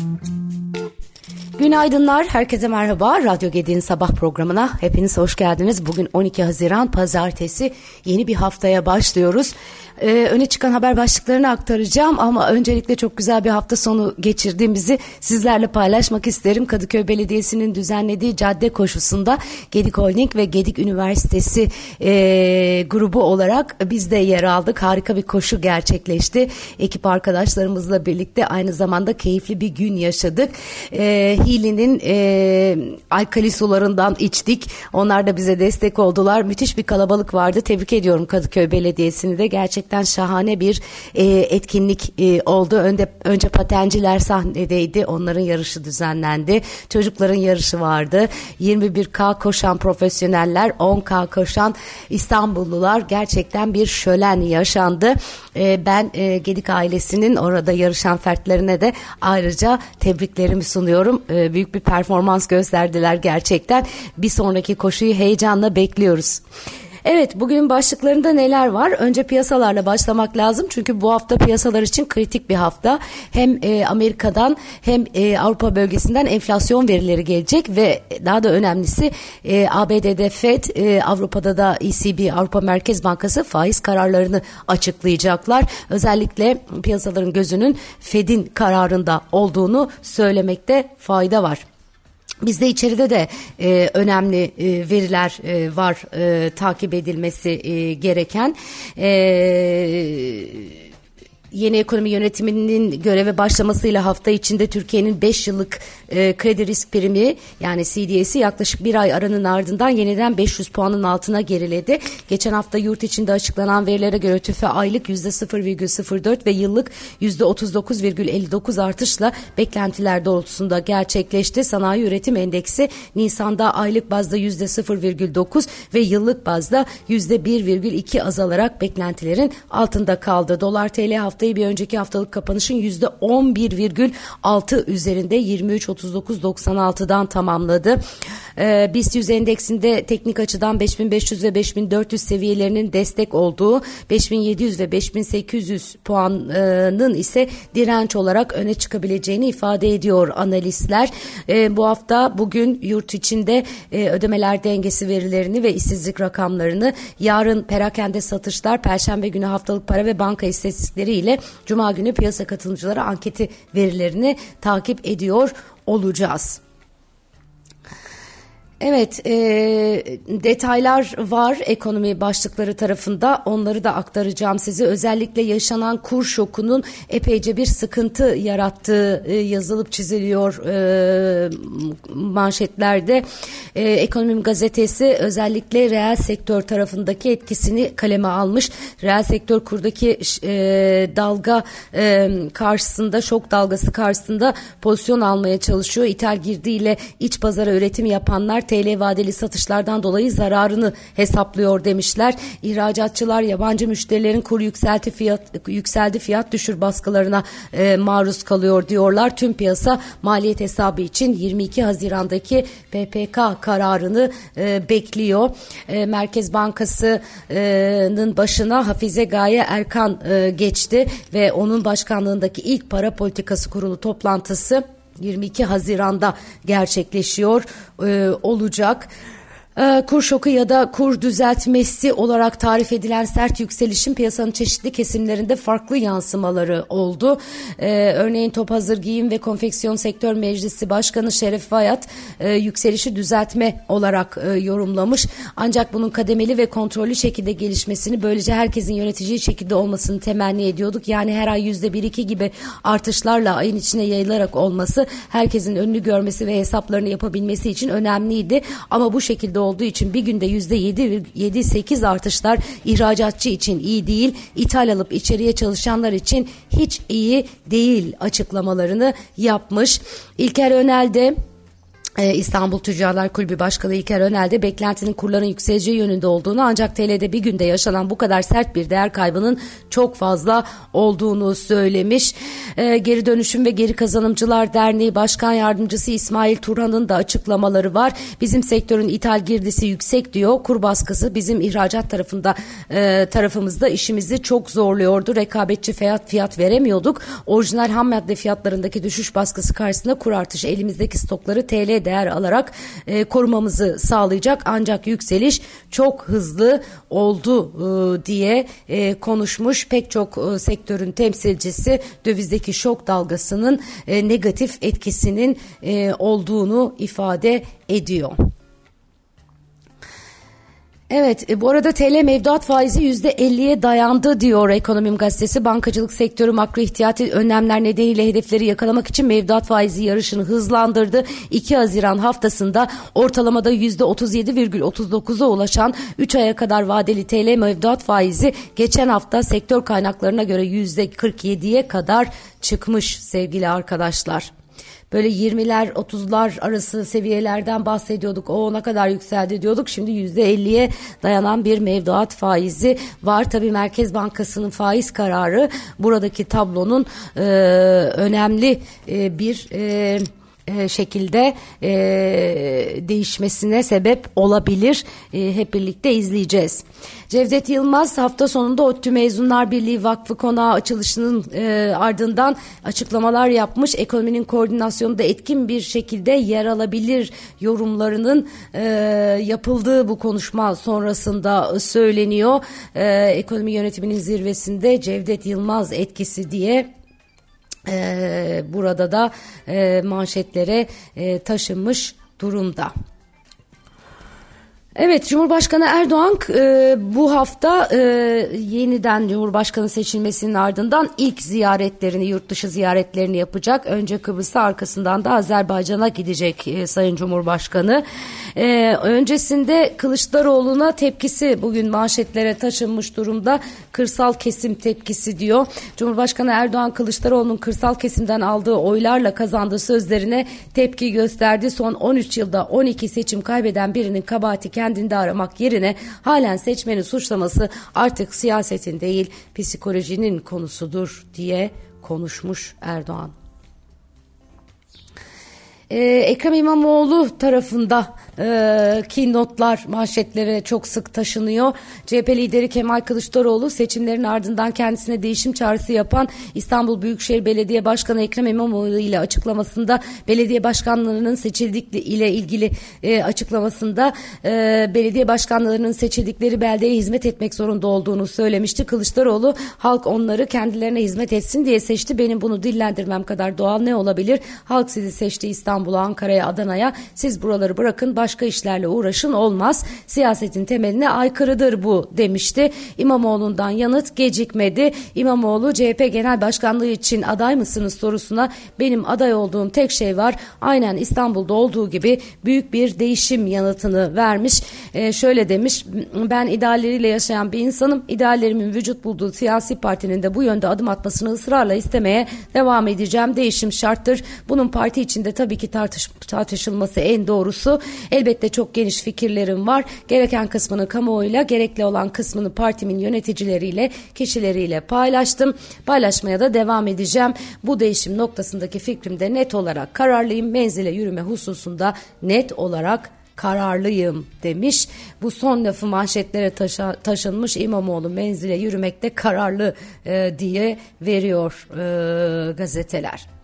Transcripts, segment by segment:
Mm-hmm. Günaydınlar, herkese merhaba. Radyo Gedi'nin sabah programına hepiniz hoş geldiniz. Bugün 12 Haziran Pazartesi yeni bir haftaya başlıyoruz e, öne çıkan haber başlıklarını aktaracağım ama öncelikle çok güzel bir hafta sonu geçirdiğimizi sizlerle paylaşmak isterim. Kadıköy Belediyesi'nin düzenlediği cadde koşusunda Gedik Holding ve Gedik Üniversitesi e, grubu olarak biz de yer aldık. Harika bir koşu gerçekleşti. Ekip arkadaşlarımızla birlikte aynı zamanda keyifli bir gün yaşadık. E, Hili'nin e, alkali sularından içtik. Onlar da bize destek oldular. Müthiş bir kalabalık vardı. Tebrik ediyorum Kadıköy Belediyesi'ni de. Gerçekten şahane bir e, etkinlik e, oldu. Önde, önce patenciler sahnedeydi. Onların yarışı düzenlendi. Çocukların yarışı vardı. 21K koşan profesyoneller, 10K koşan İstanbullular gerçekten bir şölen yaşandı. E, ben e, Gedik ailesinin orada yarışan fertlerine de ayrıca tebriklerimi sunuyorum. E, büyük bir performans gösterdiler gerçekten. Bir sonraki koşuyu heyecanla bekliyoruz. Evet bugün başlıklarında neler var? Önce piyasalarla başlamak lazım. Çünkü bu hafta piyasalar için kritik bir hafta. Hem e, Amerika'dan hem e, Avrupa bölgesinden enflasyon verileri gelecek ve daha da önemlisi e, ABD'de FED, e, Avrupa'da da ECB, Avrupa Merkez Bankası faiz kararlarını açıklayacaklar. Özellikle piyasaların gözünün FED'in kararında olduğunu söylemekte fayda var. Bizde içeride de e, önemli e, veriler e, var e, takip edilmesi e, gereken. E, yeni ekonomi yönetiminin göreve başlamasıyla hafta içinde Türkiye'nin 5 yıllık e, kredi risk primi yani CDS'i yaklaşık bir ay aranın ardından yeniden 500 puanın altına geriledi. Geçen hafta yurt içinde açıklanan verilere göre TÜFE aylık %0,04 ve yıllık %39,59 artışla beklentiler doğrultusunda gerçekleşti. Sanayi üretim endeksi Nisan'da aylık bazda %0,9 ve yıllık bazda %1,2 azalarak beklentilerin altında kaldı. Dolar TL hafta haftayı bir önceki haftalık kapanışın yüzde 11,6 üzerinde 23.39.96'dan tamamladı. Ee, BIST 100 endeksinde teknik açıdan 5500 ve 5400 seviyelerinin destek olduğu 5700 ve 5800 puanının ise direnç olarak öne çıkabileceğini ifade ediyor analistler. Ee, bu hafta bugün yurt içinde e, ödemeler dengesi verilerini ve işsizlik rakamlarını yarın perakende satışlar, perşembe günü haftalık para ve banka istatistikleri ile Cuma günü piyasa katılımcıları anketi verilerini takip ediyor olacağız. Evet e, detaylar var ekonomi başlıkları tarafında onları da aktaracağım size. Özellikle yaşanan kur şokunun epeyce bir sıkıntı yarattığı e, yazılıp çiziliyor e, manşetlerde. E, Ekonomim gazetesi özellikle reel sektör tarafındaki etkisini kaleme almış. Reel sektör kurdaki e, dalga e, karşısında şok dalgası karşısında pozisyon almaya çalışıyor. İthal girdiğiyle iç pazara üretim yapanlar TL vadeli satışlardan dolayı zararını hesaplıyor demişler. İhracatçılar yabancı müşterilerin kur yükselti fiyat yükseldi fiyat düşür baskılarına e, maruz kalıyor diyorlar. Tüm piyasa maliyet hesabı için 22 Haziran'daki PPK kararını e, bekliyor. E, Merkez Bankası'nın başına Hafize Gaye Erkan e, geçti ve onun başkanlığındaki ilk para politikası kurulu toplantısı 22 Haziran'da gerçekleşiyor e, olacak. Ee, kur şoku ya da kur düzeltmesi olarak tarif edilen sert yükselişin piyasanın çeşitli kesimlerinde farklı yansımaları oldu. Ee, örneğin Top Hazır Giyim ve Konfeksiyon Sektör Meclisi Başkanı Şeref Vayat e, yükselişi düzeltme olarak e, yorumlamış. Ancak bunun kademeli ve kontrollü şekilde gelişmesini böylece herkesin yöneticiyi şekilde olmasını temenni ediyorduk. Yani her ay yüzde bir iki gibi artışlarla ayın içine yayılarak olması herkesin önünü görmesi ve hesaplarını yapabilmesi için önemliydi. Ama bu şekilde olduğu için bir günde yüzde yedi, yedi sekiz artışlar ihracatçı için iyi değil. İthal alıp içeriye çalışanlar için hiç iyi değil açıklamalarını yapmış. İlker Önel de İstanbul Tüccarlar Kulübü Başkanı İlker Önel de beklentinin kurların yükseleceği yönünde olduğunu ancak TL'de bir günde yaşanan bu kadar sert bir değer kaybının çok fazla olduğunu söylemiş. Ee, geri Dönüşüm ve Geri Kazanımcılar Derneği Başkan Yardımcısı İsmail Turhan'ın da açıklamaları var. Bizim sektörün ithal girdisi yüksek diyor. Kur baskısı bizim ihracat tarafında e, tarafımızda işimizi çok zorluyordu. Rekabetçi fiyat fiyat veremiyorduk. Orijinal ham madde fiyatlarındaki düşüş baskısı karşısında kur artışı elimizdeki stokları TL değer alarak e, korumamızı sağlayacak ancak yükseliş çok hızlı oldu e, diye e, konuşmuş pek çok e, sektörün temsilcisi dövizdeki şok dalgasının e, negatif etkisinin e, olduğunu ifade ediyor. Evet e, bu arada TL mevduat faizi %50'ye dayandı diyor Ekonomim Gazetesi. Bankacılık sektörü makro ihtiyati önlemler nedeniyle hedefleri yakalamak için mevduat faizi yarışını hızlandırdı. 2 Haziran haftasında ortalamada %37,39'a ulaşan 3 aya kadar vadeli TL mevduat faizi geçen hafta sektör kaynaklarına göre %47'ye kadar çıkmış sevgili arkadaşlar böyle 20'ler 30'lar arası seviyelerden bahsediyorduk. O ona kadar yükseldi diyorduk. Şimdi %50'ye dayanan bir mevduat faizi var. Tabii Merkez Bankası'nın faiz kararı buradaki tablonun e, önemli e, bir e, e, şekilde e, değişmesine sebep olabilir. E, hep birlikte izleyeceğiz. Cevdet Yılmaz hafta sonunda ODTÜ Mezunlar Birliği Vakfı Konağı açılışının e, ardından açıklamalar yapmış. Ekonominin koordinasyonunda etkin bir şekilde yer alabilir yorumlarının e, yapıldığı bu konuşma sonrasında söyleniyor. E, ekonomi yönetiminin zirvesinde Cevdet Yılmaz etkisi diye burada da e, manşetlere e, taşınmış durumda. Evet Cumhurbaşkanı Erdoğan e, bu hafta e, yeniden Cumhurbaşkanı seçilmesinin ardından ilk ziyaretlerini yurt dışı ziyaretlerini yapacak. Önce Kıbrıs'a arkasından da Azerbaycan'a gidecek e, Sayın Cumhurbaşkanı. E, öncesinde Kılıçdaroğlu'na tepkisi bugün manşetlere taşınmış durumda. Kırsal kesim tepkisi diyor. Cumhurbaşkanı Erdoğan Kılıçdaroğlu'nun kırsal kesimden aldığı oylarla kazandığı sözlerine tepki gösterdi. Son 13 yılda 12 seçim kaybeden birinin kabahati kendinde aramak yerine halen seçmeni suçlaması artık siyasetin değil psikolojinin konusudur diye konuşmuş Erdoğan. Ee, Ekrem İmamoğlu tarafında e, ki notlar manşetlere çok sık taşınıyor. CHP lideri Kemal Kılıçdaroğlu seçimlerin ardından kendisine değişim çağrısı yapan İstanbul Büyükşehir Belediye Başkanı Ekrem İmamoğlu ile açıklamasında belediye başkanlarının seçildik ile ilgili e, açıklamasında e, belediye başkanlarının seçildikleri beldeye hizmet etmek zorunda olduğunu söylemişti. Kılıçdaroğlu halk onları kendilerine hizmet etsin diye seçti. Benim bunu dillendirmem kadar doğal ne olabilir? Halk sizi seçti İstanbul'a, Ankara'ya, Adana'ya. Siz buraları bırakın baş başka işlerle uğraşın olmaz. Siyasetin temeline aykırıdır bu demişti. İmamoğlu'ndan yanıt gecikmedi. İmamoğlu CHP Genel Başkanlığı için aday mısınız sorusuna benim aday olduğum tek şey var. Aynen İstanbul'da olduğu gibi büyük bir değişim yanıtını vermiş. Ee, şöyle demiş ben idealleriyle yaşayan bir insanım. İdeallerimin vücut bulduğu siyasi partinin de bu yönde adım atmasını ısrarla istemeye devam edeceğim. Değişim şarttır. Bunun parti içinde tabii ki tartış, tartışılması en doğrusu. Elbette çok geniş fikirlerim var. Gereken kısmını kamuoyuyla, gerekli olan kısmını partimin yöneticileriyle, kişileriyle paylaştım. Paylaşmaya da devam edeceğim. Bu değişim noktasındaki fikrimde net olarak kararlıyım. Menzile yürüme hususunda net olarak kararlıyım demiş. Bu son lafı manşetlere taşa, taşınmış İmamoğlu menzile yürümekte kararlı e, diye veriyor e, gazeteler.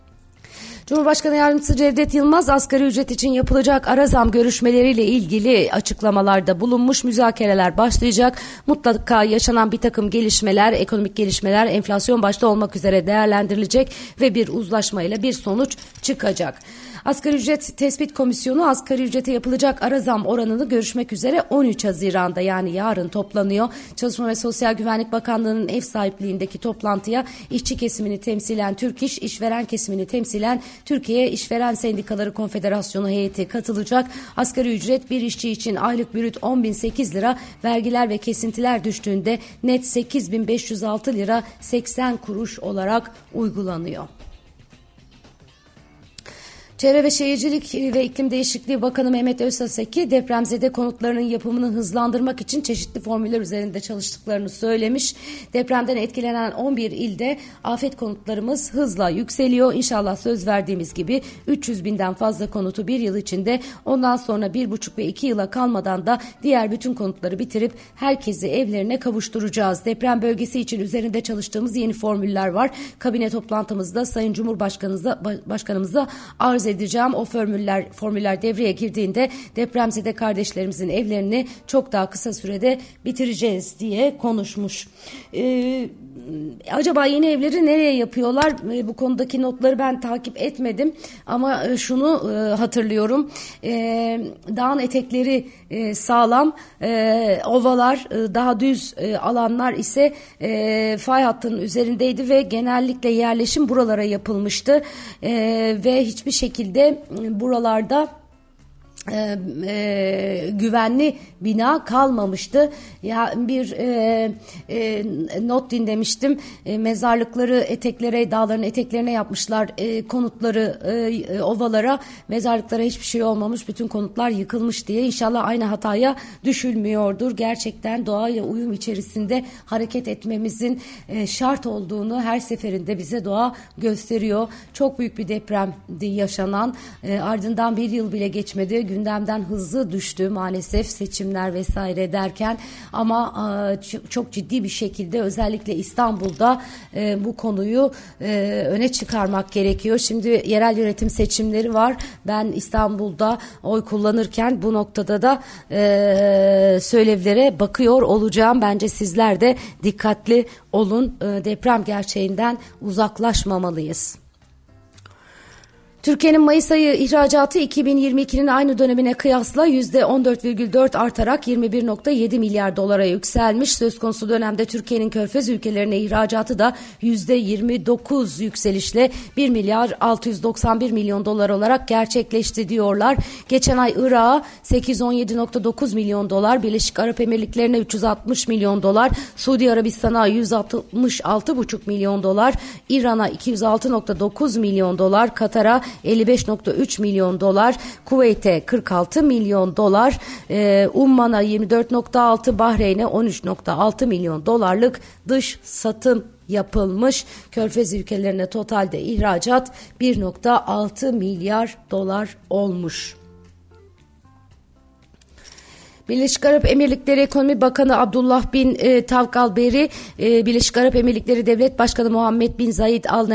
Cumhurbaşkanı Yardımcısı Cevdet Yılmaz asgari ücret için yapılacak ara zam görüşmeleriyle ilgili açıklamalarda bulunmuş. Müzakereler başlayacak. Mutlaka yaşanan bir takım gelişmeler, ekonomik gelişmeler enflasyon başta olmak üzere değerlendirilecek ve bir uzlaşmayla bir sonuç çıkacak. Asgari ücret tespit komisyonu asgari ücrete yapılacak ara zam oranını görüşmek üzere 13 Haziran'da yani yarın toplanıyor. Çalışma ve Sosyal Güvenlik Bakanlığı'nın ev sahipliğindeki toplantıya işçi kesimini temsilen Türk İş, işveren kesimini temsilen Türkiye İşveren Sendikaları Konfederasyonu heyeti katılacak. Asgari ücret bir işçi için aylık bürüt 10.008 lira, vergiler ve kesintiler düştüğünde net 8.506 lira 80 kuruş olarak uygulanıyor. Çevre ve Şehircilik ve İklim Değişikliği Bakanı Mehmet Özsaseki depremzede konutlarının yapımını hızlandırmak için çeşitli formüller üzerinde çalıştıklarını söylemiş. Depremden etkilenen 11 ilde afet konutlarımız hızla yükseliyor. İnşallah söz verdiğimiz gibi 300 binden fazla konutu bir yıl içinde ondan sonra bir buçuk ve iki yıla kalmadan da diğer bütün konutları bitirip herkesi evlerine kavuşturacağız. Deprem bölgesi için üzerinde çalıştığımız yeni formüller var. Kabine toplantımızda Sayın Cumhurbaşkanımıza Başkanımıza arz edeceğim. O formüller formüller devreye girdiğinde depremzede kardeşlerimizin evlerini çok daha kısa sürede bitireceğiz diye konuşmuş. Ee, acaba yeni evleri nereye yapıyorlar? Ee, bu konudaki notları ben takip etmedim ama e, şunu e, hatırlıyorum. Ee, dağın etekleri e, sağlam, e, ovalar e, daha düz e, alanlar ise e, fay hattının üzerindeydi ve genellikle yerleşim buralara yapılmıştı e, ve hiçbir şekilde buralarda e, e, güvenli bina kalmamıştı. Ya bir e, e, not dinlemiştim. E, mezarlıkları eteklere, dağların eteklerine yapmışlar e, konutları e, ovalara. Mezarlıklara hiçbir şey olmamış. Bütün konutlar yıkılmış diye. İnşallah aynı hataya düşülmüyordur. Gerçekten doğaya uyum içerisinde hareket etmemizin e, şart olduğunu her seferinde bize doğa gösteriyor. Çok büyük bir depremdi yaşanan. E, ardından bir yıl bile geçmedi gündemden hızlı düştü maalesef seçimler vesaire derken ama e, çok ciddi bir şekilde özellikle İstanbul'da e, bu konuyu e, öne çıkarmak gerekiyor. Şimdi yerel yönetim seçimleri var. Ben İstanbul'da oy kullanırken bu noktada da söylevlere bakıyor olacağım. Bence sizler de dikkatli olun. Deprem gerçeğinden uzaklaşmamalıyız. Türkiye'nin Mayıs ayı ihracatı 2022'nin aynı dönemine kıyasla %14,4 artarak 21,7 milyar dolara yükselmiş. Söz konusu dönemde Türkiye'nin körfez ülkelerine ihracatı da %29 yükselişle 1 milyar 691 milyon dolar olarak gerçekleşti diyorlar. Geçen ay Irak'a 817,9 milyon dolar, Birleşik Arap Emirlikleri'ne 360 milyon dolar, Suudi Arabistan'a 166,5 milyon dolar, İran'a 206,9 milyon dolar, Katar'a 55.3 milyon dolar, Kuveyt'e 46 milyon dolar, e, Umman'a 24.6, Bahreyn'e 13.6 milyon dolarlık dış satım yapılmış. Körfez ülkelerine totalde ihracat 1.6 milyar dolar olmuş. Birleşik Arap Emirlikleri Ekonomi Bakanı Abdullah bin e, Tavkal Beri, e, Birleşik Arap Emirlikleri Devlet Başkanı Muhammed bin Zayed Al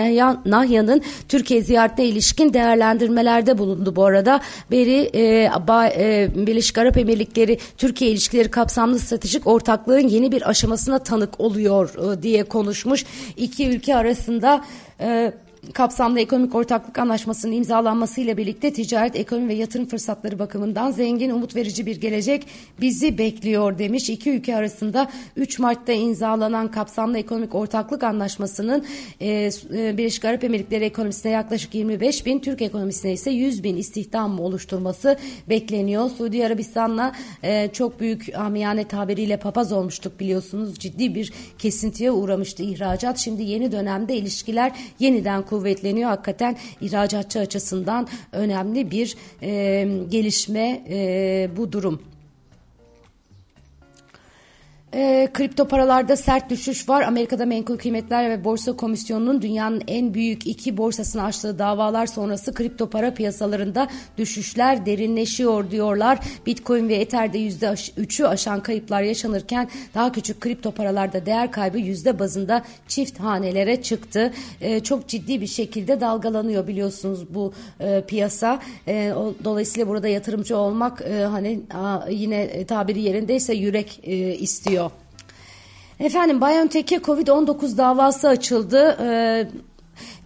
Nahyan'ın Türkiye ziyaretine ilişkin değerlendirmelerde bulundu bu arada. Beri, e, ba, e, Birleşik Arap Emirlikleri Türkiye ilişkileri kapsamlı stratejik ortaklığın yeni bir aşamasına tanık oluyor e, diye konuşmuş. İki ülke arasında e, kapsamlı ekonomik ortaklık anlaşmasının imzalanmasıyla birlikte ticaret, ekonomi ve yatırım fırsatları bakımından zengin, umut verici bir gelecek bizi bekliyor demiş. İki ülke arasında 3 Mart'ta imzalanan kapsamlı ekonomik ortaklık anlaşmasının e, e, Birleşik Arap Emirlikleri ekonomisine yaklaşık 25 bin, Türk ekonomisine ise 100 bin istihdam oluşturması bekleniyor. Suudi Arabistan'la e, çok büyük amiyane tabiriyle papaz olmuştuk biliyorsunuz. Ciddi bir kesintiye uğramıştı ihracat. Şimdi yeni dönemde ilişkiler yeniden kuvvetleniyor. Hakikaten ihracatçı açısından önemli bir e, gelişme e, bu durum. E, kripto paralarda sert düşüş var. Amerika'da Menkul Kıymetler ve Borsa Komisyonu'nun dünyanın en büyük iki borsasını açtığı davalar sonrası kripto para piyasalarında düşüşler derinleşiyor diyorlar. Bitcoin ve Ether'de %3'ü aşan kayıplar yaşanırken daha küçük kripto paralarda değer kaybı yüzde bazında çift hanelere çıktı. E, çok ciddi bir şekilde dalgalanıyor biliyorsunuz bu e, piyasa. E, o, dolayısıyla burada yatırımcı olmak e, hani a, yine tabiri yerindeyse yürek e, istiyor. Efendim BioNTech'e Covid-19 davası açıldı. Ee,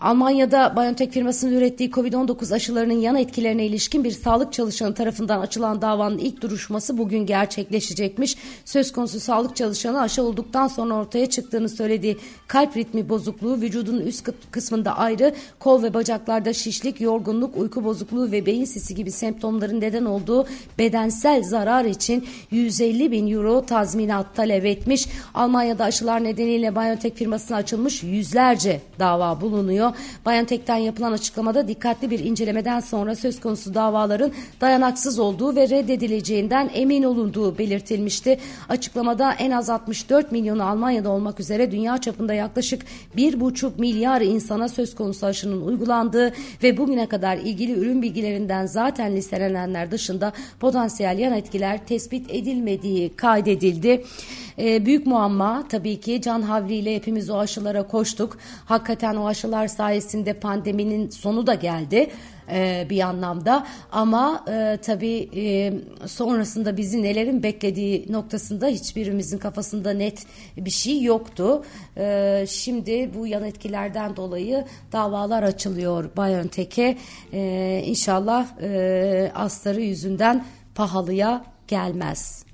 Almanya'da BioNTech firmasının ürettiği Covid-19 aşılarının yan etkilerine ilişkin bir sağlık çalışanı tarafından açılan davanın ilk duruşması bugün gerçekleşecekmiş. Söz konusu sağlık çalışanı aşı olduktan sonra ortaya çıktığını söylediği kalp ritmi bozukluğu, vücudun üst kısmında ayrı, kol ve bacaklarda şişlik, yorgunluk, uyku bozukluğu ve beyin sisi gibi semptomların neden olduğu bedensel zarar için 150 bin euro tazminat talep etmiş. Almanya'da aşılar nedeniyle BioNTech firmasına açılmış yüzlerce dava bulunuyor bekleniyor. BioNTech'ten yapılan açıklamada dikkatli bir incelemeden sonra söz konusu davaların dayanaksız olduğu ve reddedileceğinden emin olunduğu belirtilmişti. Açıklamada en az 64 milyonu Almanya'da olmak üzere dünya çapında yaklaşık 1,5 milyar insana söz konusu aşının uygulandığı ve bugüne kadar ilgili ürün bilgilerinden zaten listelenenler dışında potansiyel yan etkiler tespit edilmediği kaydedildi. E, büyük muamma tabii ki can havliyle hepimiz o aşılara koştuk. Hakikaten o aşılar sayesinde pandeminin sonu da geldi e, bir anlamda ama e, tabii e, sonrasında bizi nelerin beklediği noktasında hiçbirimizin kafasında net bir şey yoktu. E, şimdi bu yan etkilerden dolayı davalar açılıyor BioNTech'e. E, inşallah e, astarı yüzünden pahalıya gelmez.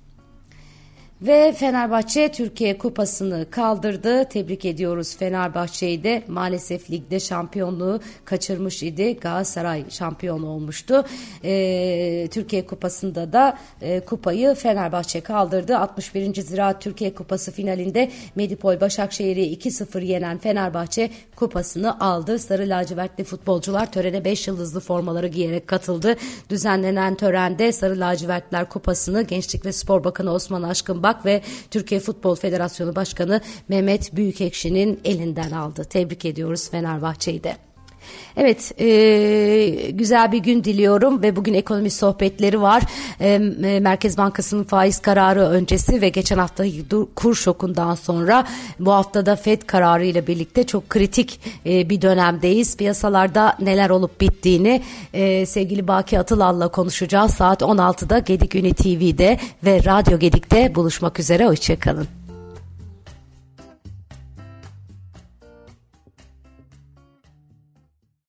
Ve Fenerbahçe Türkiye Kupası'nı kaldırdı. Tebrik ediyoruz Fenerbahçe'yi de. Maalesef ligde şampiyonluğu kaçırmış idi. Galatasaray şampiyon olmuştu. Ee, Türkiye Kupası'nda da e, kupayı Fenerbahçe kaldırdı. 61. Ziraat Türkiye Kupası finalinde Medipol Başakşehir'i 2-0 yenen Fenerbahçe kupasını aldı. Sarı lacivertli futbolcular törene 5 yıldızlı formaları giyerek katıldı. Düzenlenen törende Sarı lacivertler kupasını Gençlik ve Spor Bakanı Osman Aşkın Bak ve Türkiye Futbol Federasyonu Başkanı Mehmet Büyükekşi'nin elinden aldı. Tebrik ediyoruz Fenerbahçe'yi de. Evet e, güzel bir gün diliyorum ve bugün ekonomi sohbetleri var. E, Merkez Bankası'nın faiz kararı öncesi ve geçen hafta kur şokundan sonra bu haftada FED kararı ile birlikte çok kritik e, bir dönemdeyiz. Piyasalarda neler olup bittiğini e, sevgili Baki Atılal'la konuşacağız. Saat 16'da Gedik Ünü TV'de ve Radyo Gedik'te buluşmak üzere. Hoşçakalın.